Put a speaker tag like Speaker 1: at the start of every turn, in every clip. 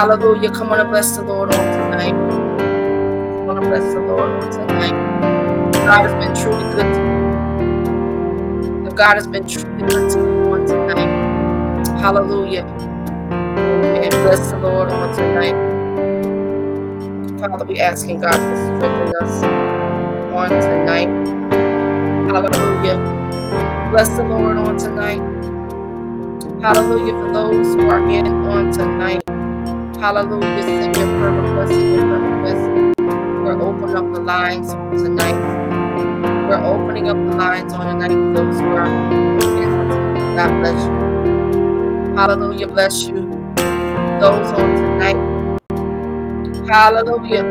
Speaker 1: Hallelujah. Come on and bless the Lord on tonight. Come on and bless the Lord on tonight. God has been truly good to me. God has been truly good to me on tonight. Hallelujah. And bless the Lord on tonight. Father, we asking God to strengthen us on tonight. Hallelujah. Bless the Lord on tonight. Hallelujah for those who are in on tonight. Hallelujah. Send your prayer requests and your prayer requests. We're opening up the lines tonight. We're opening up the lines on tonight those who are. God bless you. Hallelujah. Bless you. Those on tonight. Hallelujah.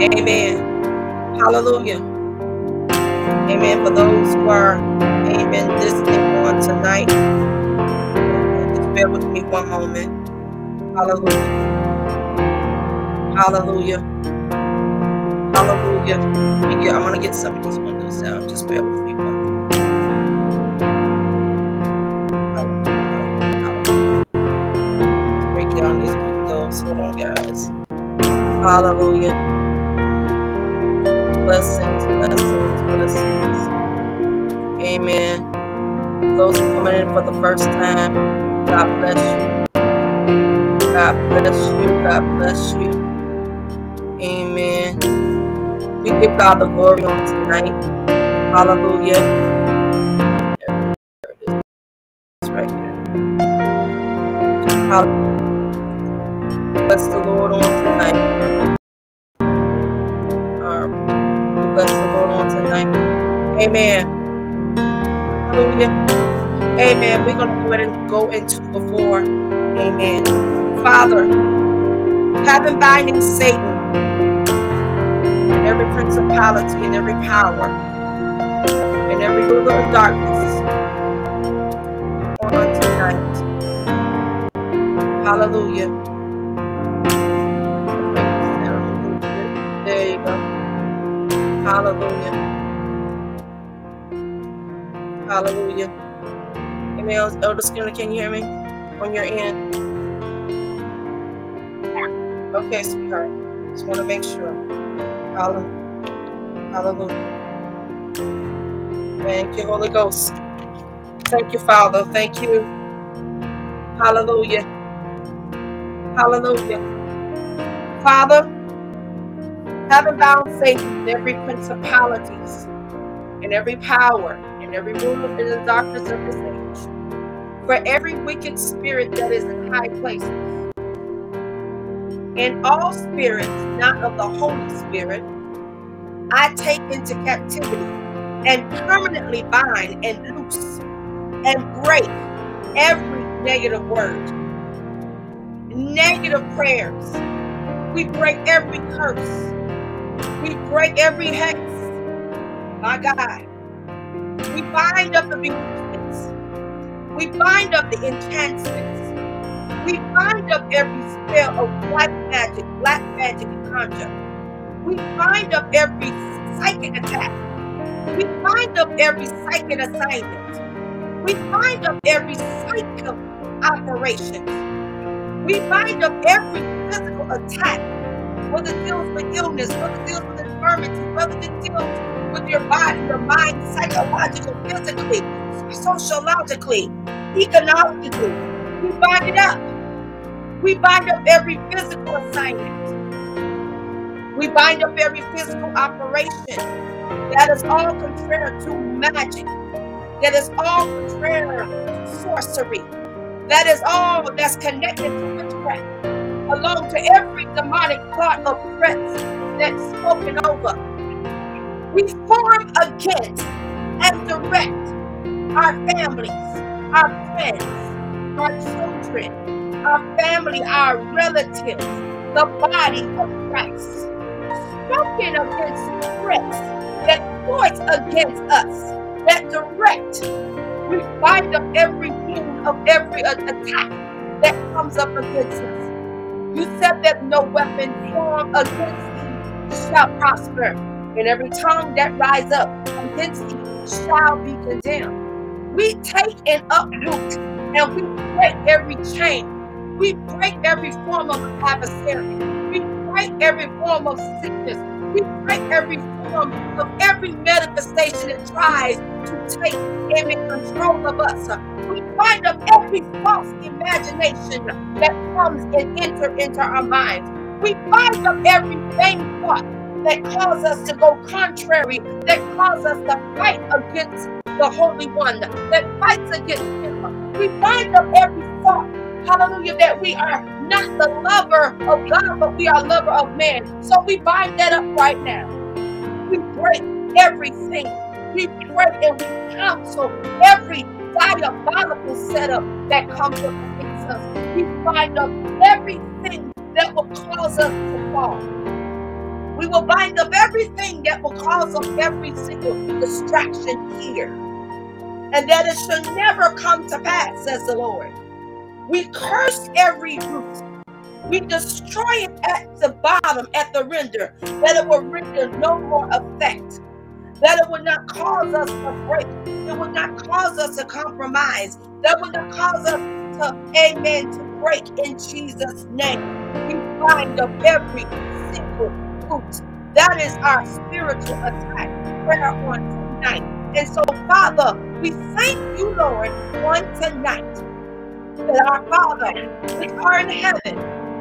Speaker 1: Amen. Hallelujah. Amen. For those who are, amen, listening on tonight, just bear with me one moment. Hallelujah. Hallelujah. Hallelujah. I'm to get some of these windows down. Just bear with me Break down these windows. Hold on, guys. Hallelujah. Blessings, blessings, blessings. Amen. Those coming in for the first time, God bless you. God bless you. God bless you. Amen. We give God the glory on tonight. Hallelujah. Right here. Hallelujah. Bless the Lord on tonight. Um, bless the Lord on tonight. Amen. Hallelujah. Amen. We're going to go ahead and go into before. Amen. Father, having binding Satan and every principality and every power and every ruler of darkness on tonight. Hallelujah. There you go. Hallelujah. Hallelujah. Amen. Elder Skinner, can you hear me on your end? Okay, sweetheart. Just want to make sure. Hallelujah. Hallelujah. Thank you, Holy Ghost. Thank you, Father. Thank you. Hallelujah. Hallelujah. Father, having bound Satan, in every principalities and every power and every ruler in the darkness of this age, for every wicked spirit that is in high places, and all spirits not of the Holy Spirit, I take into captivity and permanently bind and loose and break every negative word, negative prayers. We break every curse. We break every hex. My God. We bind up the bewitchments. We bind up the enchantments. We bind up every spell of white magic, black magic, and conjure. We bind up every psychic attack. We bind up every psychic assignment. We bind up every psychic operation. We bind up every physical attack, whether it deals with illness, whether it deals with infirmity, whether it deals with your body, your mind, psychologically, physically, sociologically, economically. We bind it up. We bind up every physical assignment. We bind up every physical operation that is all contrary to magic, that is all contrary to sorcery, that is all that's connected to witchcraft, along to every demonic plot of threats that's spoken over. We form against and direct our families, our friends, our children, our family, our relatives, the body of Christ. Spoken against threats that voice against us, that direct. We bind up every wound of every attack that comes up against us. You said that no weapon formed against thee shall prosper, and every tongue that rise up against thee shall be condemned. We take and uproot and we break every chain. We break every form of adversary. We break every form of sickness. We break every form of every manifestation that tries to take and control of us. We bind up every false imagination that comes and enter into our minds. We bind up every vain thought that cause us to go contrary, that cause us to fight against the Holy One, that fights against Him. We bind up every thought, hallelujah, that we are not the lover of God, but we are lover of man. So we bind that up right now. We break everything. We break and we counsel every diabolical setup that comes up against us. We bind up everything that will cause us to fall. We will bind up everything that will cause us every single distraction here. And that it should never come to pass, says the Lord. We curse every root. We destroy it at the bottom, at the render, that it will render no more effect, that it would not cause us to break, it would not cause us to compromise, that would not cause us to, amen, to break in Jesus' name. We bind up every single root. That is our spiritual attack prayer on tonight. And so, Father, we thank you, Lord, on tonight that our Father, which are in heaven,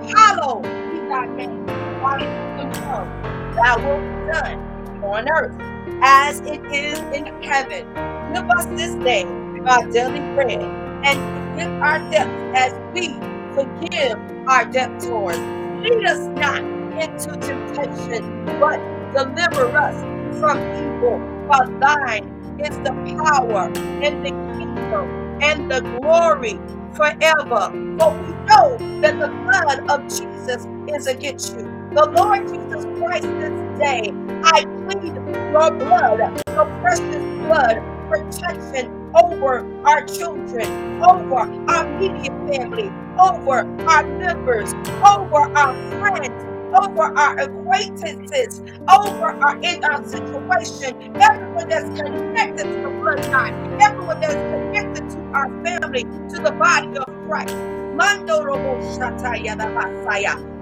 Speaker 1: hallowed be thy name. Thy kingdom come, thy will be done on earth as it is in heaven. Give us this day our daily bread and forgive our debts as we forgive our debtors. Lead us not into temptation, but deliver us from evil. For thine is the power and the kingdom and the glory forever. For we know that the blood of Jesus is against you. The Lord Jesus Christ this day, I plead your blood, your precious blood, protection over our children, over our immediate family, over our members, over our friends, over our acquaintances, over our in our situation, everyone that's connected to the bloodline, everyone that's connected to our family, to the body of Christ.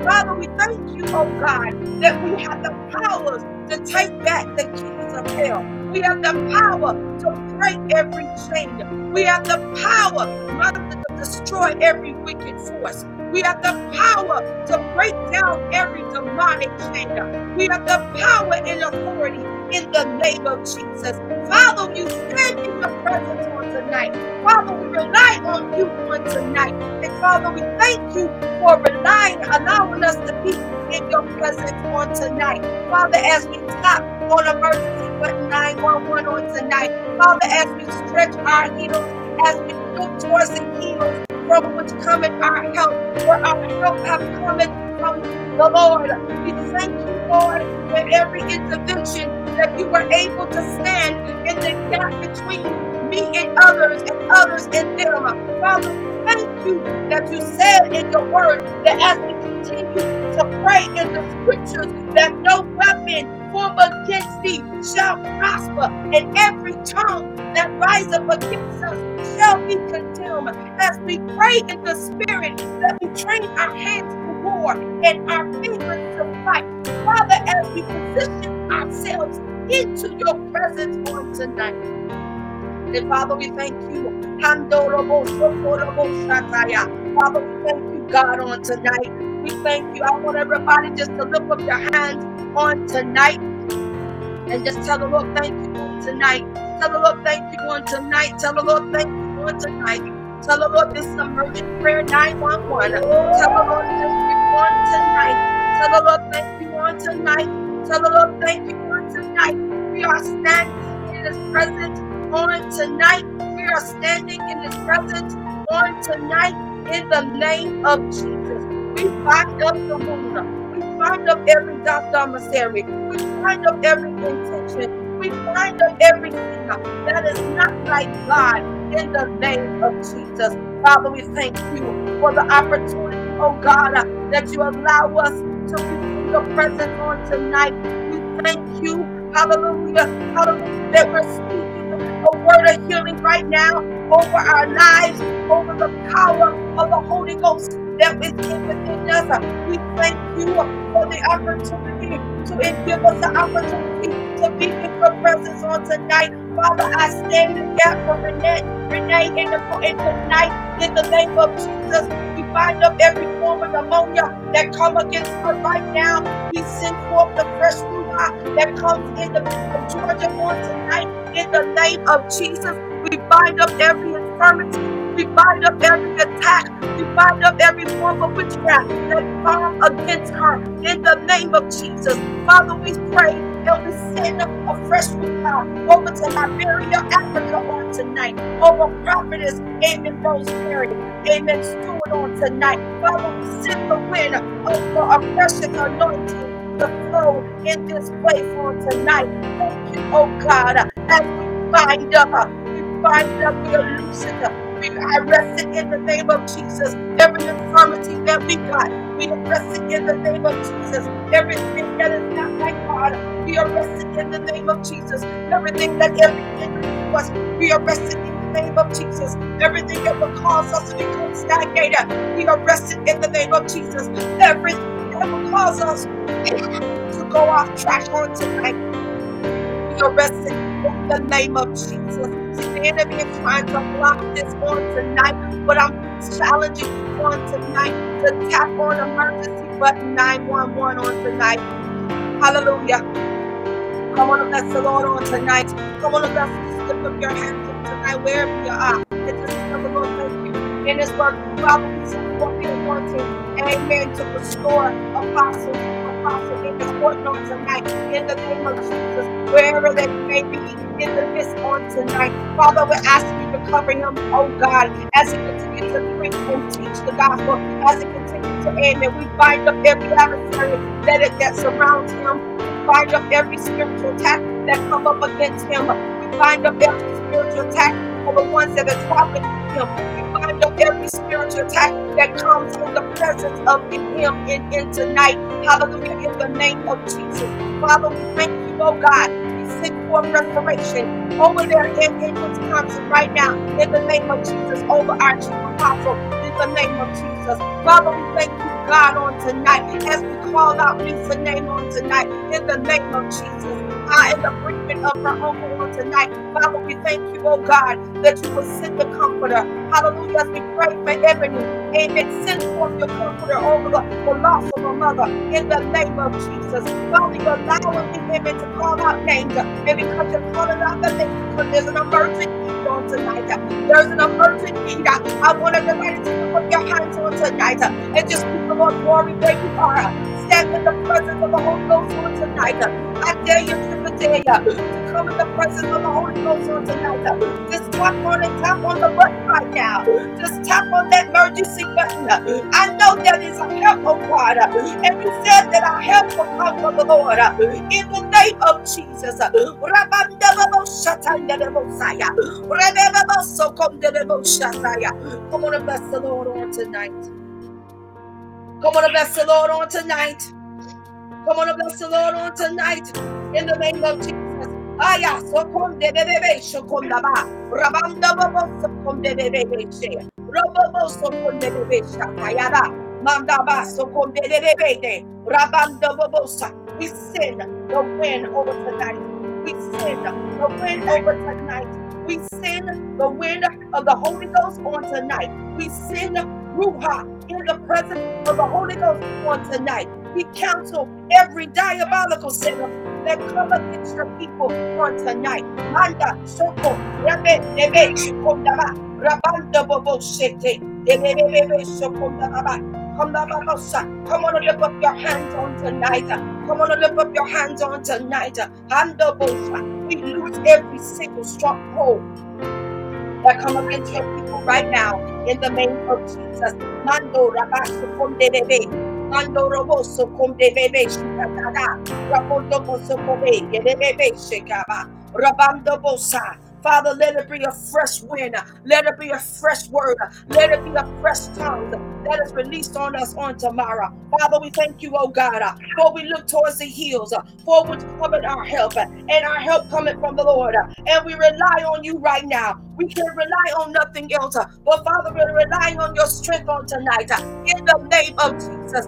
Speaker 1: Father, we thank you, oh God, that we have the power to take back the keys of hell. We have the power to break every chain. We have the power destroy every wicked force. We have the power to break down every demonic chain. We have the power and authority in the name of Jesus. Father, you stand in your presence on tonight. Father, we rely on you on tonight. And Father, we thank you for relying, allowing us to be in your presence on tonight. Father, as we tap on emergency button 911 on tonight. Father, as we stretch our heels, as we look towards the hills from which cometh our help, for our help have cometh from the Lord. We thank you, Lord, for every intervention that you were able to stand in the gap between me and others and others and them. Father, thank you that you said in your word that as we continue to pray in the scriptures that no weapon formed against thee shall prosper, and every tongue that rise up against us shall be condemned. As we pray in the spirit, that we train our hands to war and our fingers to fight. Father, as we position ourselves into your presence on tonight. And Father, we thank you. Father, we thank you, God, on tonight. We thank you. I want everybody just to lift up your hands on tonight and just tell the Lord thank you on tonight. Tell the Lord thank you on tonight. Tell the Lord thank you on tonight. Tell the Lord this is emergent prayer 911. Tell the Lord thank you on tonight. Tell the Lord thank you on tonight. Tell the Lord thank you on tonight. We are standing in His presence on tonight. We are standing in His presence on tonight in the name of Jesus. We bind up the wound We bind up every domiciliary. We bind up every intention. We bind up everything that is not like God in the name of Jesus. Father, we thank you for the opportunity, oh God, that you allow us to be your presence on tonight. We thank you, hallelujah, hallelujah, that we're speaking a word of healing right now over our lives, over the power of the Holy Ghost that is within us. We thank you for the opportunity to give us the opportunity to be in your presence on tonight. Father, I stand in gap for Renee, Renee in the in tonight in the name of Jesus. We bind up every form of pneumonia that come against her right now. We send forth the fresh ruah that comes in the of Georgia on tonight in the name of Jesus. We bind up every infirmity. We bind up every attack. We bind up every form of witchcraft that come against her in the name of Jesus. Father, we pray we send a fresh ruah over to Liberia, Africa on tonight, over prophetess Amen Rosemary, Amen Stewart on tonight. Father, we send the wind of the precious anointing to flow in this place on tonight. Thank you, oh God, as we bind up, we bind up, we are loosened we arrest it in the name of Jesus. Every infirmity that we got, we arrest it in the name of Jesus. Everything that is not like God, we arrest it in the name of Jesus. Everything that every to us, we arrest it in the name of Jesus. Everything that will cause us to become stagnated, we arrest it in the name of Jesus. Everything that will cause us to go off track on tonight, we arrest it in the name of Jesus. The enemy is trying to block this on tonight, but I'm challenging you on tonight to tap on emergency button 911 on tonight. Hallelujah. Come on and bless the Lord on tonight. Come on and bless just lift up your hands on tonight, wherever you are. And just the Lord, thank you. In this work, Father, we send forth the. Amen. To restore apostles in this court on tonight in the name of Jesus, wherever they may be in the midst on tonight. Father, we're asking you to cover him, oh God, as he continues to preach and teach the gospel, as he continues to aim, and we bind up every adversary that, it, that surrounds him. We bind up every spiritual attack that come up against him. We bind up every spiritual attack for the ones that are to him. We bind up every spiritual attack that comes in the presence of him in, tonight. Hallelujah. In the name of Jesus. Father, we thank you, oh God. We seek for restoration over there in, in Wisconsin right now. In the name of Jesus. Over our chief apostle. In the name of Jesus. Father, we thank you, God, on tonight as we call out Lisa's name on tonight. In the name of Jesus. I in the bereavement of her uncle on tonight. Father, we thank you, oh God, that you will send the comforter. Hallelujah. As we pray for Ebony. Amen. Send forth your comforter over the, the loss of a mother in the name of Jesus. Father, you're allowing me, amen, to call out names. And because you're calling out the names, because there's an emergent need on tonight. There's an emergent need. I want everybody to put your hands on tonight and just keep the Lord glory where you are. Stand in the presence of the Holy Ghost on tonight. I dare you to to come in the presence of the Holy Ghost on tonight. Just tap on and tap on the button right now. Just tap on that emergency button. I know that is a help, oh God. And you said that our help will come from the Lord. In the name of Jesus. Come on and bless the Lord on tonight. Come on and bless the Lord on tonight. Come on and bless the Lord on tonight. In the name of Jesus. Aya sokonde bebebe shokonda ba. Rabanda babo sokonde bebebe she. Robobo sokonde sokonde bebebe. Rabanda babosa. We send the wind over tonight. We send the wind over tonight. We send the wind of the Holy Ghost on tonight. We send Ruha in the presence of the Holy Ghost on tonight. We counsel every diabolical sinner that come against your people on tonight. Manda soko rabe debe shokondaba rabanda bobo shete debe debe shokondaba. Come on lift up your hands on tonight. Come on lift up your hands on tonight. We lose every single stronghold that come against your people right now in the name of Jesus. Mando rabasu konde bebe. Mando roboso konde bebe shikadada. Rabondo boso kobe yede bebe shikaba. Rabando bosa. Father, let it be a fresh wind. Let it be a fresh word. Let it be a fresh tongue that is released on us on tomorrow. Father, we thank you, oh God, for we look towards the hills, for which cometh our help, and our help cometh from the Lord. And we rely on you right now. We can rely on nothing else. But Father, we're relying on your strength on tonight. In the name of Jesus.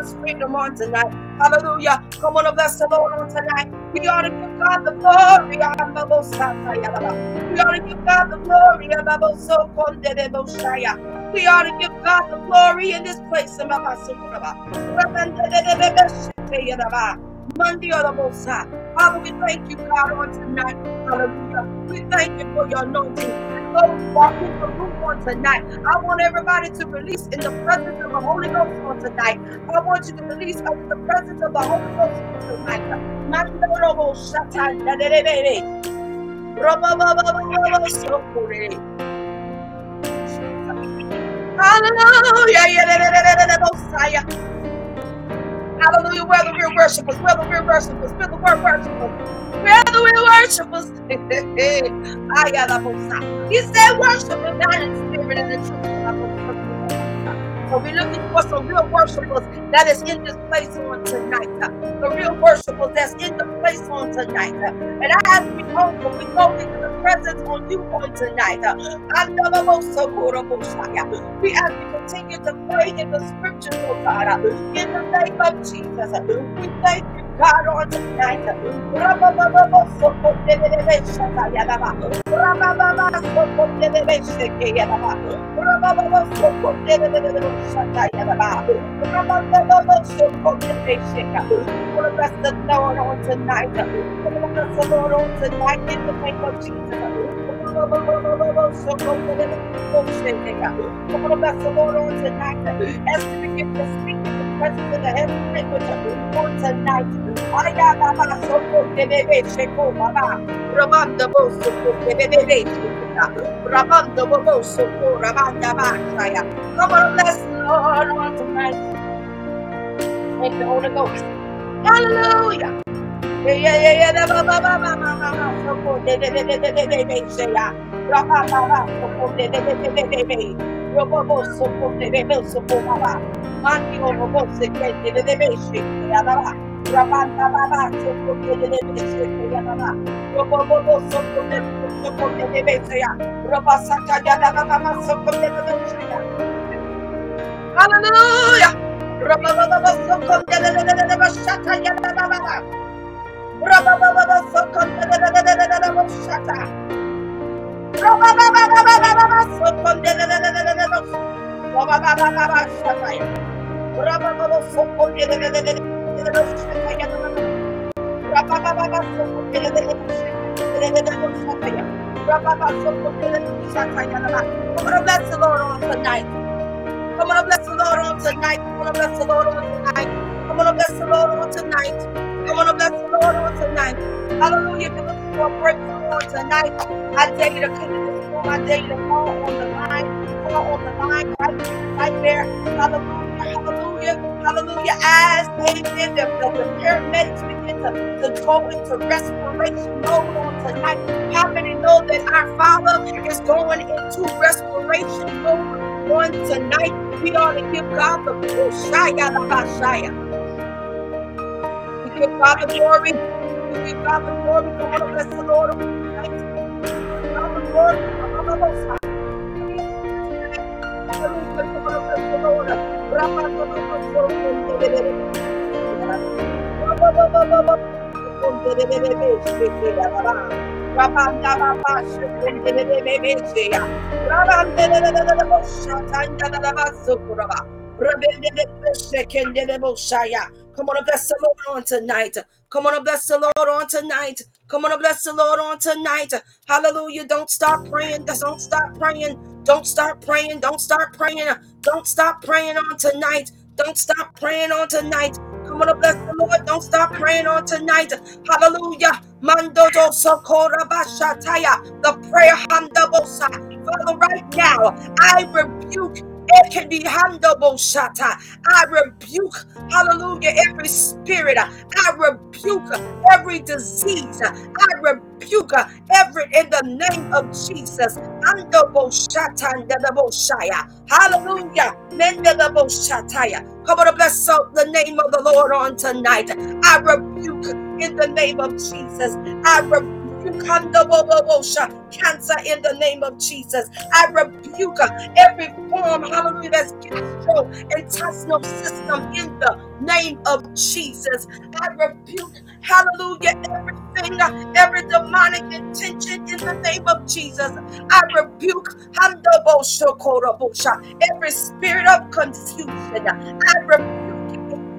Speaker 1: is freedom on tonight. Hallelujah. Come on, bless the Lord on tonight. We ought to give God the glory. We ought to give God the glory. We ought to give God the glory in this place. Monday or the Most High. Father, we thank you, God, on tonight. Hallelujah. We thank you for your anointing. And those who in the room on tonight, I want everybody to release in the presence of the Holy Ghost on tonight. I want you to release in the presence of the Holy Ghost on tonight. Hallelujah. Hallelujah. Whether we're worshipers, whether we're worshipers, whether we're worshipers, whether we're worshipers. I got He said, worship him not in spirit and in truth. We're looking for some real worshipers that is in this place on tonight. The real worshipers that's in the place on tonight. And I as we humble, we go into the presence on you on tonight. We as we continue to pray in the scriptures, oh God, in the name of Jesus. We thank you. God on tonight. Come soko telebe the Lord on tonight. come, the rest the Lord on tonight. As we begin to speak Come on, the Lord on tonight. Thank the Holy Ghost. Hallelujah. Yeah, yeah, yeah, yeah. Ba ba ba ba ba ba ba. De de de de de de de de de ba. Soko de de de de de robo soporte de bel soporaba mani o robo se que te de beche ya baba rabanda baba soporte de beche ya baba robo robo soporte soporte de beche ya roba saca ya da baba soporte de beche ya Hallelujah. Roba baba soporte de de de de bashata ya baba baba. Roba baba soporte de de de de de bashata. Lord. Come on, bless the Lord on tonight. Come on, bless the Lord on tonight. Come on, bless the Lord on tonight. Lord tonight. Hallelujah. A breakthrough on tonight, I dare you to come to this room. I dare you to call on the line. Call on the line right, right there. Hallelujah. Hallelujah. Hallelujah. As did, the, the, the paramedics begin to, to go into respiration mode on tonight. How many know that our Father is going into respiration mode on tonight? We ought to give God the God the glory. We give God the glory. Rabende de şekende de boşaya. Come on, bless the Lord. On, tonight. Come on, bless the Lord on tonight. Come on, bless the Lord on tonight. Hallelujah. Don't stop praying. Don't stop praying. Don't stop praying. Don't start praying. Don't stop praying on tonight. Don't stop praying on tonight. Come on, bless the Lord. Don't stop praying on tonight. Hallelujah. Mando. The prayer handabosa. Father, right now, I rebuke it can be handable shata. I rebuke, hallelujah, every spirit. I rebuke every disease. I rebuke every in the name of Jesus. Handable shata and the. Hallelujah. Mendable shataya. Come on, bless the name of the Lord on tonight. I rebuke in the name of Jesus. I rebuke cancer in the name of Jesus. I rebuke uh, every form, hallelujah, that's gastrointestinal system in the name of Jesus. I rebuke, hallelujah, everything, uh, every demonic intention in the name of Jesus. I rebuke every spirit of confusion. I rebuke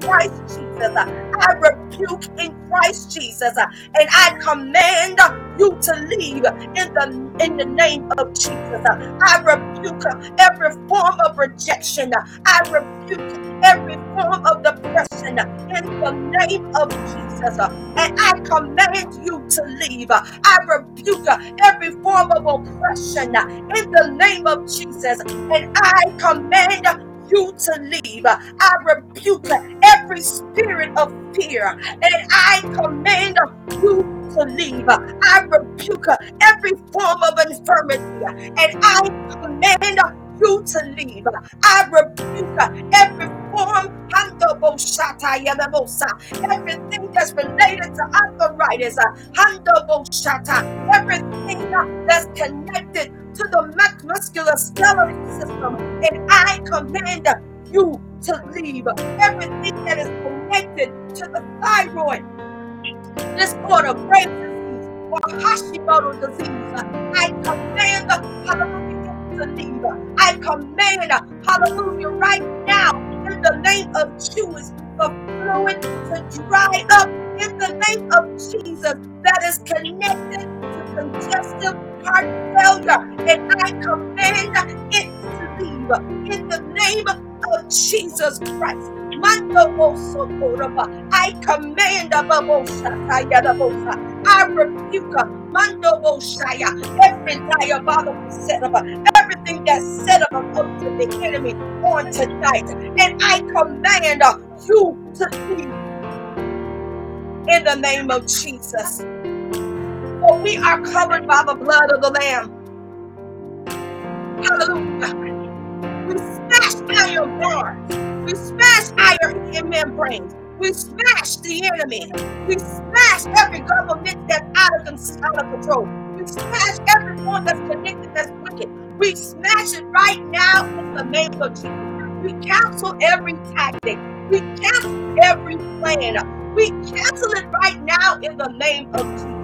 Speaker 1: Christ Jesus. I rebuke in Christ Jesus and I command you to leave in the in the name of Jesus. I rebuke every form of rejection. I rebuke every form of depression in the name of Jesus. And I command you to leave. I rebuke every form of oppression in the name of Jesus. And I command you to leave. I rebuke every spirit of fear and I command you to leave. I rebuke every form of infirmity and I command you to leave. I rebuke every form, everything that's related to arthritis, everything that's connected to the muscular skeletal system, and I command you to leave. Everything that is connected to the thyroid disorder, brain disease, or Hashimoto disease, I command hallelujah to leave. I command hallelujah right now in the name of Jesus the fluid to dry up in the name of Jesus that is connected to congestive heart failure. And I command it to leave in the name of Jesus Christ. I command I rebuke every diabolical setup, everything that's set up up to the enemy on tonight. And I command you to leave in the name of Jesus. For we are covered by the blood of the Lamb. Hallelujah. We smash iron bars. We smash iron membranes. We smash the enemy. We smash every government that's out of, out of control. We smash everyone that's connected that's wicked. We smash it right now in the name of Jesus. We cancel every tactic. We cancel every plan. We cancel it right now in the name of Jesus.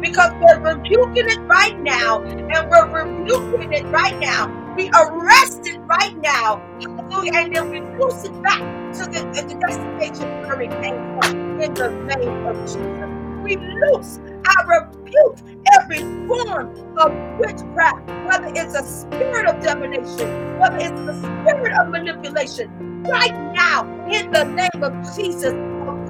Speaker 1: Because we're rebuking it right now, and we're rebuking it right now. We arrest it right now. Hallelujah. And then we loose it back to the, uh, the destination where it came from in the name of Jesus. We loose, I rebuke every form of witchcraft, whether it's a spirit of divination, whether it's the spirit of manipulation, right now, in the name of Jesus,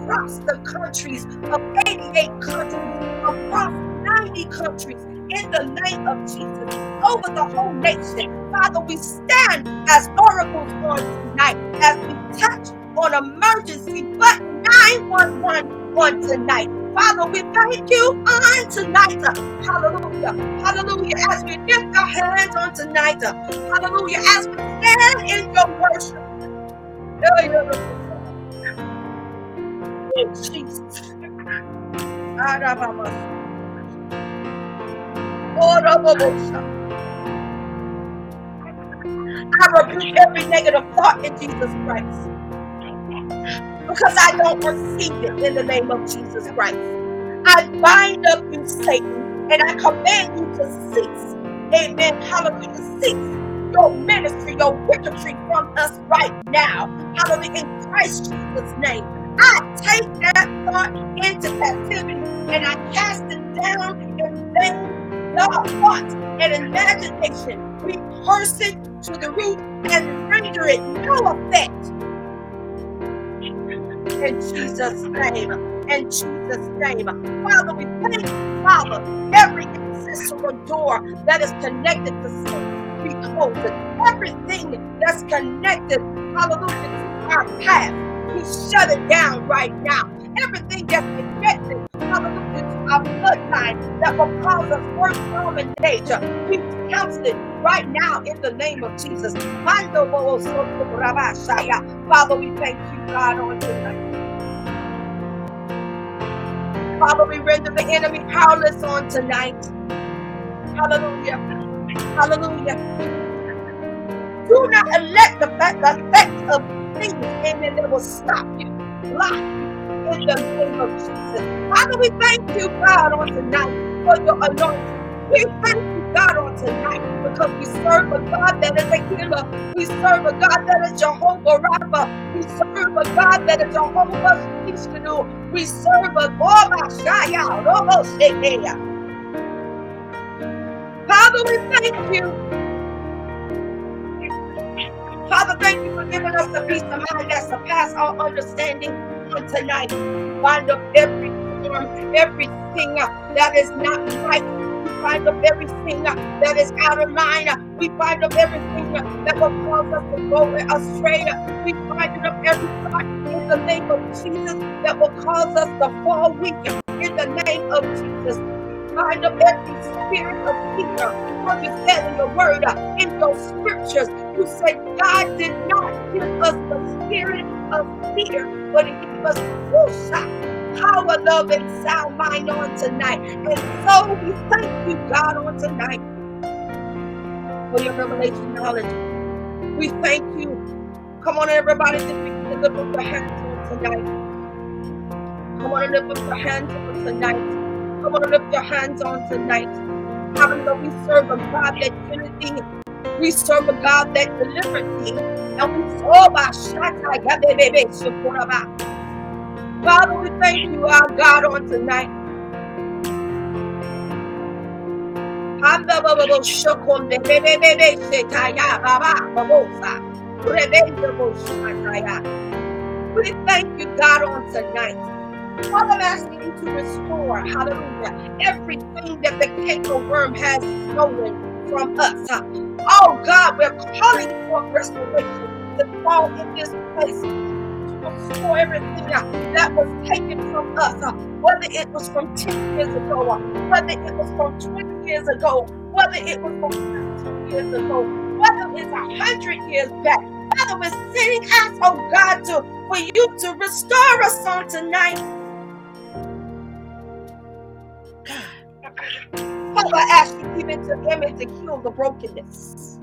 Speaker 1: across the countries of 88 countries, across 90 countries, in the name of Jesus, over the whole nation. Father, we stand as oracles on tonight as we touch on emergency button 911 on tonight. Father, we thank you on tonight. Hallelujah. Hallelujah. As we lift our hands on tonight. Hallelujah. As we stand in your worship. Jesus. I rebuke every negative thought in Jesus Christ. Because I don't receive it in the name of Jesus Christ. I bind up you, Satan, and I command you to cease. Amen. Hallelujah. Cease your ministry, your wicketry from us right now. Hallelujah. In Christ Jesus' name. I take that thought into captivity and I cast it down in vain thoughts and imagination. We curse it to the root and render it no effect. In Jesus' name. In Jesus' name. Father, we thank you, Father. Every accessible door that is connected to sin, we close it. Everything that's connected, hallelujah, to our path, we shut it down right now. Everything that's connected, hallelujah, to our bloodline that will cause us worse harm and danger, we cancel it right now in the name of Jesus. Father, we thank you, God, on tonight. Father, we render the enemy powerless on tonight. Hallelujah. Hallelujah. Do not let the, the effects of things, amen, that will stop you, block you in the name of Jesus. Father, we thank you, God, on tonight for your anointing. We thank you, God, on tonight because we serve a God that is a healer. We serve a God that is Jehovah Rapha. We serve a God that is Jehovah Tsidkenu. We serve a God, Gomashaya, Robo Shekeya. Father, we thank you. Father, thank you for giving us the peace of mind that surpasses our understanding on tonight. Bind up every form, everything that is not right. We bind up everything that is out of line. We bind up everything that will cause us to go astray. We bind up every thought in the name of Jesus that will cause us to fall weak in the name of Jesus. Bind up every spirit of fear. For you said in your word, in those scriptures, you said God did not give us the spirit of fear, but He gave us whoosah, power, love, and sound mind on tonight. And so we thank you, God, on tonight for your revelation knowledge. We thank you. Come on, everybody, to lift up your hands on tonight. Come on and lift up your hands on tonight. Come on, and lift your hands on tonight. Hallelujah. We serve a God that unity. We serve a God that delivered me. And we serve a Father, we thank you, our God, on tonight. We thank you, God, on tonight. Father, I'm asking you to restore, hallelujah, everything that the cankerworm has stolen from us. Oh God, we're calling for restoration to fall in this place to restore everything uh, that was taken from us, uh, whether it was from 10 years ago, uh, whether it was from 20 years ago, whether it was from 15 years ago, whether it's 100 years back. Father, we're sitting as, oh God, to, for you to restore us on tonight. Father, ask you even to him to heal the brokenness.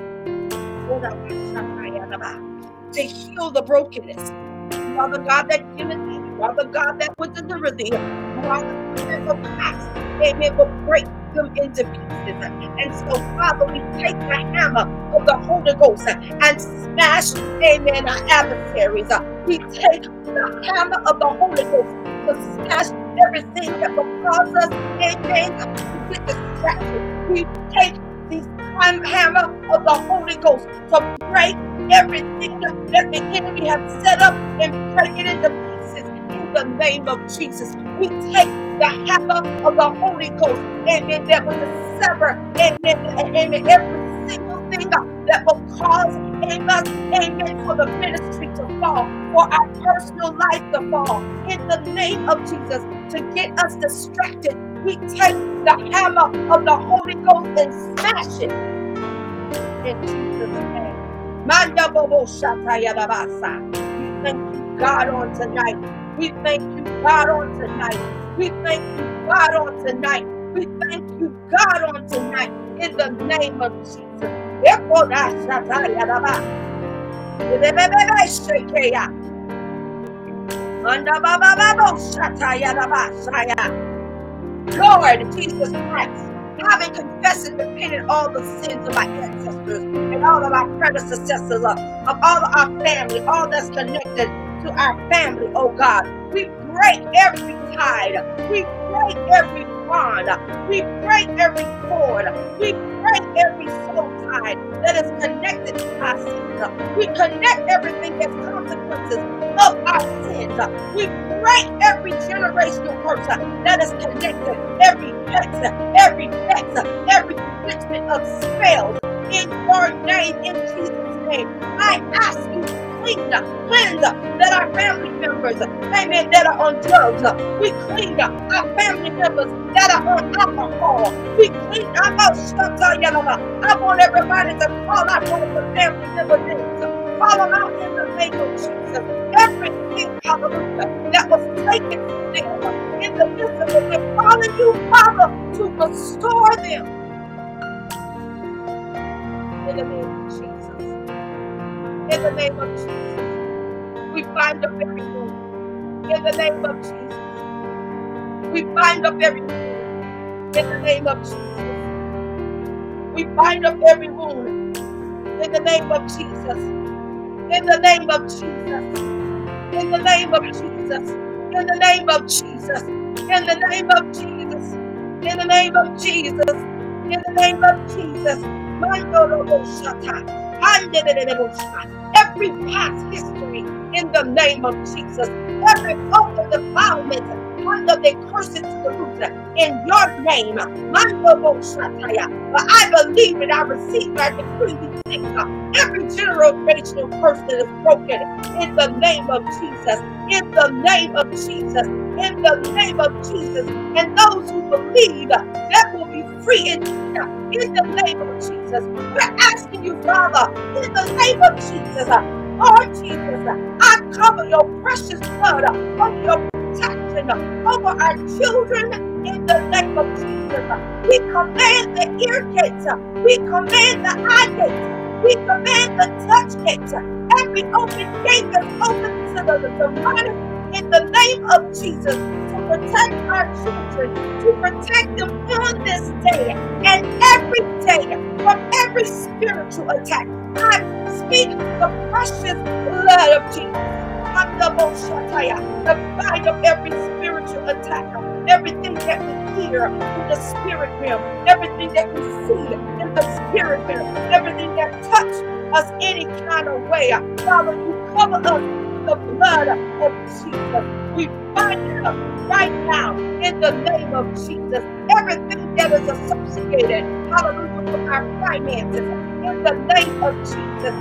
Speaker 1: To heal the brokenness. You are the God that healeth thee. You are the God that would deliver thee. You are the God that will cast, amen, will break them into pieces. And so, Father, we take the hammer of the Holy Ghost and smash, amen, our adversaries. We take the hammer of the Holy Ghost to smash everything that will cause us, amen, to get distracted. We take the hammer of the Holy Ghost to break everything that the enemy has set up and break it into pieces in the name of Jesus. We take the hammer of the Holy Ghost, amen, that will sever, amen, amen, every single thing that will cause, amen, amen, for the ministry to fall, for our personal life to fall, in the name of Jesus, to get us distracted. We take the hammer of the Holy Ghost and smash it in Jesus' name. Manda bobo shataya babasa. We thank you, God, on tonight. We thank you, God, on tonight. We thank you, God, on tonight. We thank you, God, on tonight. In the name of Jesus. Lord Jesus Christ. having confessed and repented all the sins of my ancestors and all of our predecessors, of, of all of our family, all that's connected to our family, oh God. We break every tide. We break every bond. We break every cord. We break every soul tie that is connected to our sins. We connect everything that's consequences of our sins. We break every generational curse that is connected, every hex, every vex, every connection of spells in your name, in Jesus' name. I ask you clean, cleanse that our family members, amen, that are on drugs, uh, we clean our family members that are on alcohol. We clean our mouth. I want everybody to call out one of the family member names. Call them out in the name of Jesus. Everything, hallelujah, that was taken from them uh, in the midst of it, we're calling you, Father, to restore them. In the name of Jesus in the name of Jesus. We bind up every wound in the name of Jesus. We bind up every wound in the name of Jesus. We bind up every wound in the name of Jesus. In the name of Jesus. In the name of Jesus. In the name of Jesus. In the name of Jesus. In the name of Jesus. In the name of Jesus. Mando robo shata. Every past history in the name of Jesus. Every oath of defilement under the curse to the root in your name. But I believe it, I receive, I decree. Every generational curse that is broken in the name of Jesus. In the name of Jesus. In the name of Jesus. And those who believe that free in in the name of Jesus. We're asking you, Father, in the name of Jesus, Lord Jesus, I cover your precious blood over your protection over our children in the name of Jesus. We command the ear gates, we command the eye gates, we command the touch gates, every open gate that's open to the demonic in the name of Jesus protect our children, to protect them on this day and every day from every spiritual attack. I speak the precious blood of Jesus. I'm the most the bind of every spiritual attack, everything that we hear in the spirit realm, everything that we see in the spirit realm, everything that touch us any kind of way. Father, you cover us with the blood of Jesus. We bind it up right now in the name of Jesus. Everything that is associated, hallelujah, with our finances, in the name of Jesus.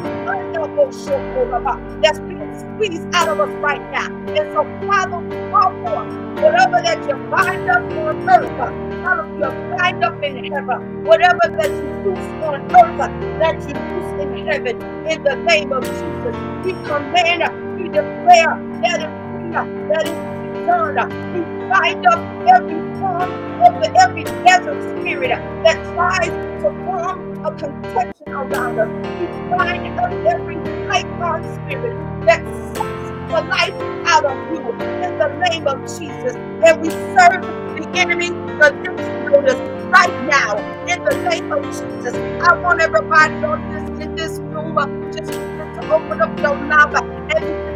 Speaker 1: That's being squeezed out of us right now. And so, Father, we call whatever that you bind up on earth, hallelujah, bind up in heaven. Whatever that you loose on earth, that you loose in heaven, in the name of Jesus. We command we declare that is that is done. We bind up every form of the, every desert spirit that tries to form a contention around us. We bind up every python spirit that sucks the life out of you in the name of Jesus. And we serve the enemy, the distributors, right now in the name of Jesus. I want everybody on this in this room uh, just to open up your mouth and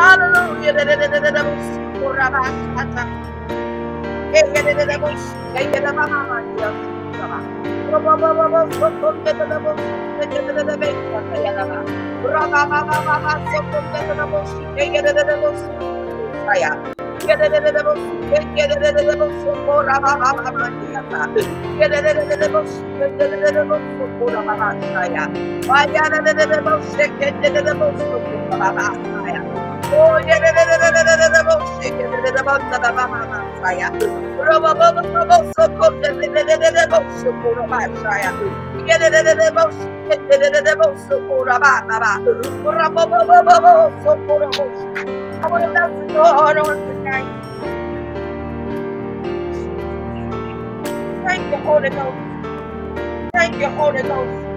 Speaker 1: Hallelujah. Vaya, Thank you, Holy Ghost. Thank you, Holy Ghost.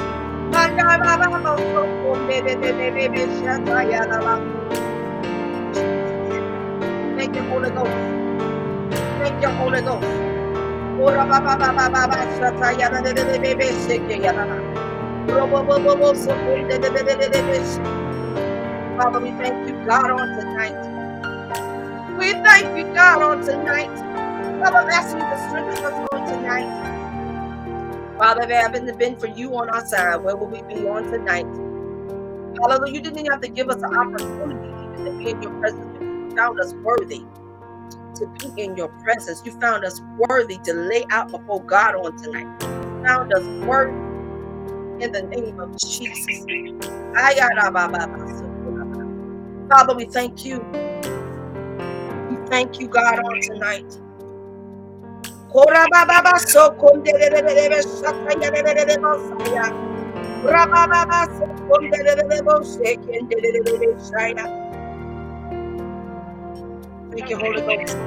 Speaker 1: Thank you, Holy Ghost. Thank you, Holy Ghost. Oh, Ora ba ba ba ba ba ba shata ya da da da da da da shake ya da da. Ro bo bo bo bo so ko da da da da da da da shake. Father, we thank you, God, on tonight. We thank you, God, on tonight. Father, asking you to strengthen us on tonight. Father, if it hadn't been for you on our side, where would we be on tonight? Hallelujah. You didn't have to give us an opportunity even to be in your presence. Found us worthy to be in your presence. You found us worthy to lay out before God on tonight. You found us worthy in the name of Jesus. Father, we thank you. We thank you, God, on tonight. Korabababasokondededededebeshatayadedededebosaya. Thank you, Holy Ghost.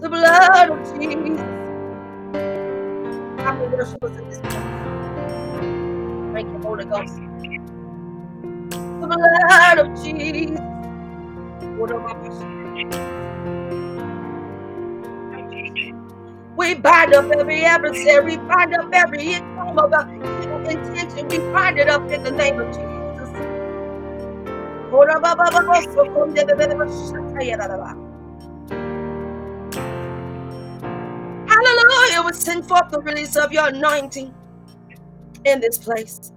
Speaker 1: The blood of Jesus. I'm the worshipers in this place. Thank you, Holy Ghost. The blood of Jesus. We bind up every adversary, bind up every form of intention. We bind it up in the name of Jesus. Hallelujah. We send forth the release of your anointing in this place.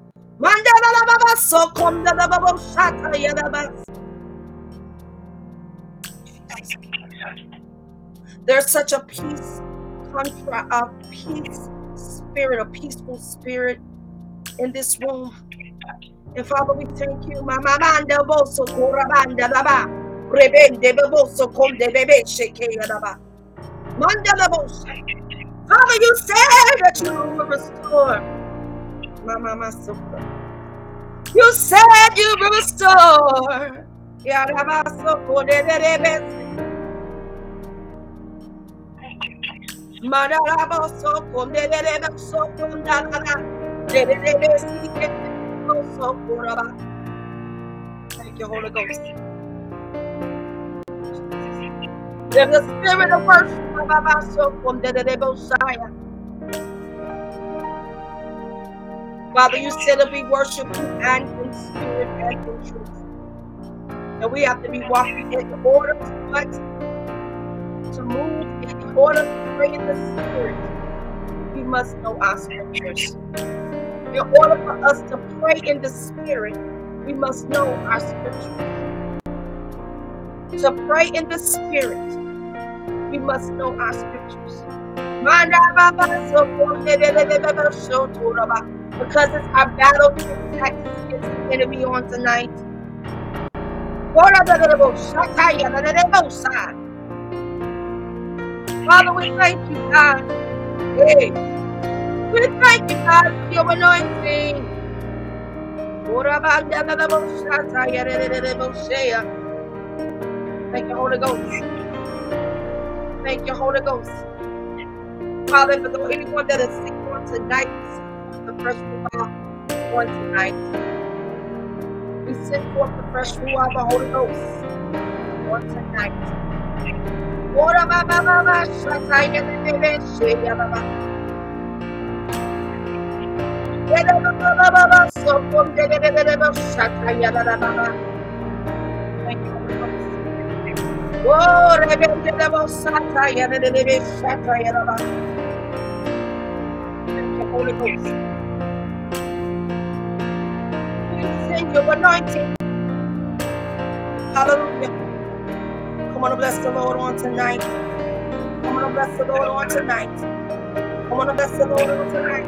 Speaker 1: There's such a peace, contra, a peace spirit, a peaceful spirit in this room. And Father, we thank you. Mama Manda Boso Korabanda Baba. Rebende Boso Konde Bebe Shekeya Baba. Manda Boso. Father, you said that you will restore. Mama Masuka. You said you will restore. Yarabaso Kode Bebe. Madaraboso Konde Bebe Sokonda Debe Sike. Thank you, Holy Ghost. There's a spirit of worship. Father, you said that we worship you and in spirit and in truth. And we have to be walking in the order to what? To move in the order to pray in the spirit. We must know our scriptures. In order for us to pray in the spirit, we must know our scriptures. To pray in the spirit, we must know our scriptures. Because it's our battle tactics against the enemy on tonight. Father, we thank you, God. Hey, we thank you, God, for your anointing. Thank you, Holy Ghost. Thank you, Holy Ghost. Father, for anyone that is sick on tonight, the fresh ruah on tonight. We send forth the fresh ruah the Holy Ghost on tonight. Ora ba ba ba ba, shataya de de de, sheya ba ba. Oh, rebe de de ba, shataya de de de de, shataya da ba. Thank you, Holy Ghost. We send your anointing. Hallelujah. Come on and bless the Lord on tonight. Come on and bless the Lord on tonight. Come on and bless the Lord on tonight.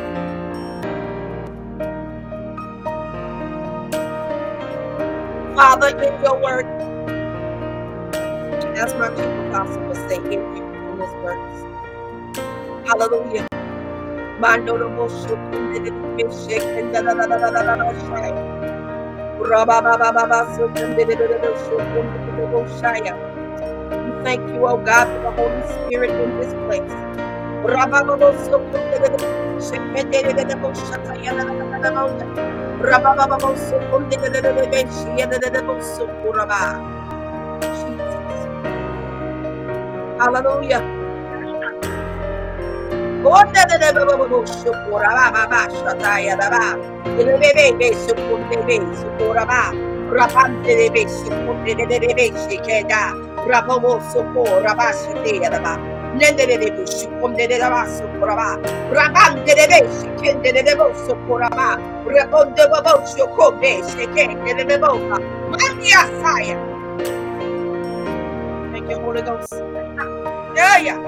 Speaker 1: Father, in your word, as my chief possible would say, in you in his words. Hallelujah. My lo bosho, kende de de beshe, kende la la la la la la la We thank you, oh God, for the Holy Spirit in this place. Hallelujah. Onda de de baba baba şukura baba baba şataya da ba. Yine bebe be şukun de be şukura ba. Rapan de de be şukun de de de be şikeda. Rapa bo şukura ba. Thank you, Holy Ghost. Yeah, yeah.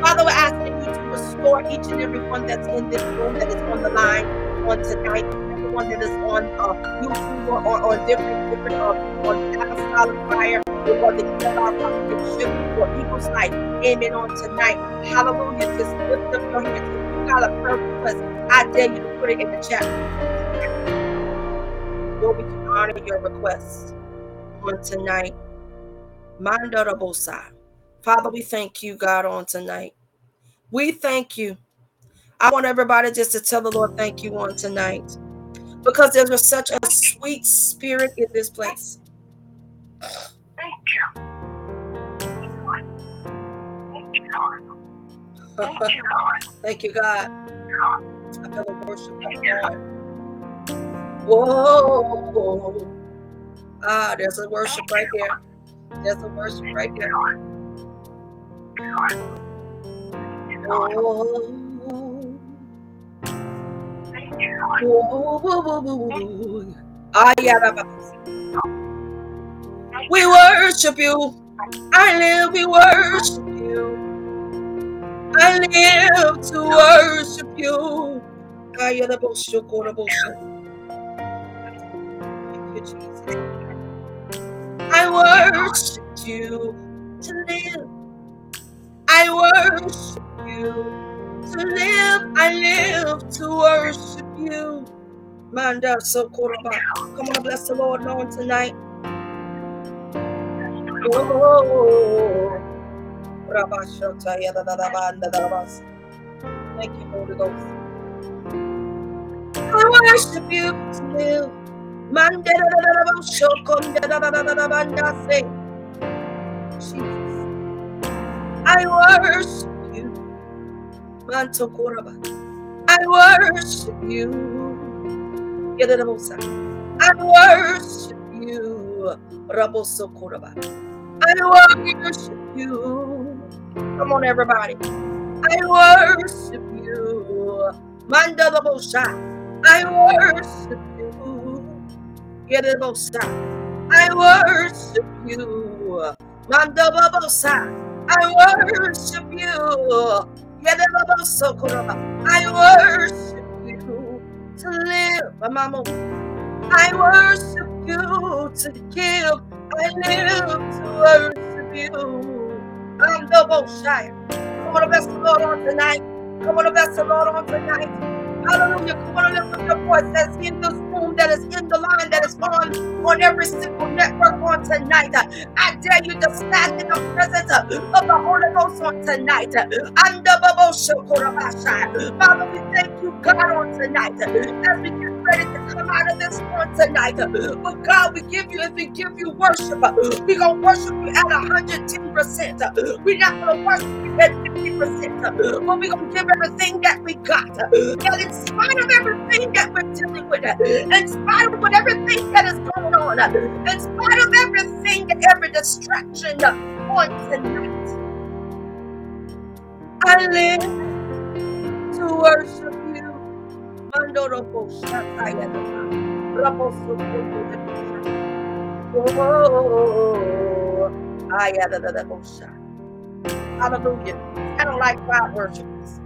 Speaker 1: Father, we're asking you to restore each and every one that's in this room, that is on the line on tonight, everyone that is on uh, YouTube or, or, or different, different uh, on Apostolic Fire, or the ELR Prophetship, or Eagle's Life. Amen. On tonight. Hallelujah. Just lift up your hands. If you got a request, I dare you to put it in the chat. Lord, we can honor your request on tonight. Mandarabosa. Father, we thank you, God, on tonight. We thank you. I want everybody just to tell the Lord thank you on tonight because there's such a sweet spirit in this place.
Speaker 2: Thank you. Thank you, Lord. Thank you.
Speaker 1: Thank you, God. I feel the worship of God. Whoa. Ah, there's a worship right there. There's a worship right there. Oh.
Speaker 2: Thank you, Lord.
Speaker 1: Whoa, whoa, whoa, whoa, whoa. Ah, yeah, ba. We worship you. I live, we worship you. I live to worship you. Thank you, Jesus. I worship you to live. I worship you to live. I live to worship you. Manda so. Come on, bless the Lord on tonight. Oh. Thank you, Holy Ghost. I worship you still. Jesus. I worship you. I worship you. I worship you. Rabosokoraba. I worship you. Come on, everybody. I worship you. Manda the Bosha. I worship you. Get it, Bosha. I worship you. Manda Babosa. I worship you. Get it, Babosa. I worship you to live. Mama. I worship you to give. I live to worship you. I'm the Boshire. Come on, bless the Lord on tonight. Come on, bless the Lord on tonight. Hallelujah. Come on, lift up your voice that's in this room, that is in the line, that is on on every single network on tonight. I dare you to stand in the presence of the Holy Ghost on tonight. And the Father, we thank you, God, on tonight. As we ready to come out of this one tonight. But God, we give you, if we give you worship, we're going to worship you at 110%. We're not going to worship you at 50%, but we're going to give everything that we got. And in spite of everything that we're dealing with, in spite of what everything that is going on, in spite of everything, every distraction on tonight. I live to worship you. Mandorobo Shataya Rabo Oh, Hallelujah. I don't like crowd worshipers.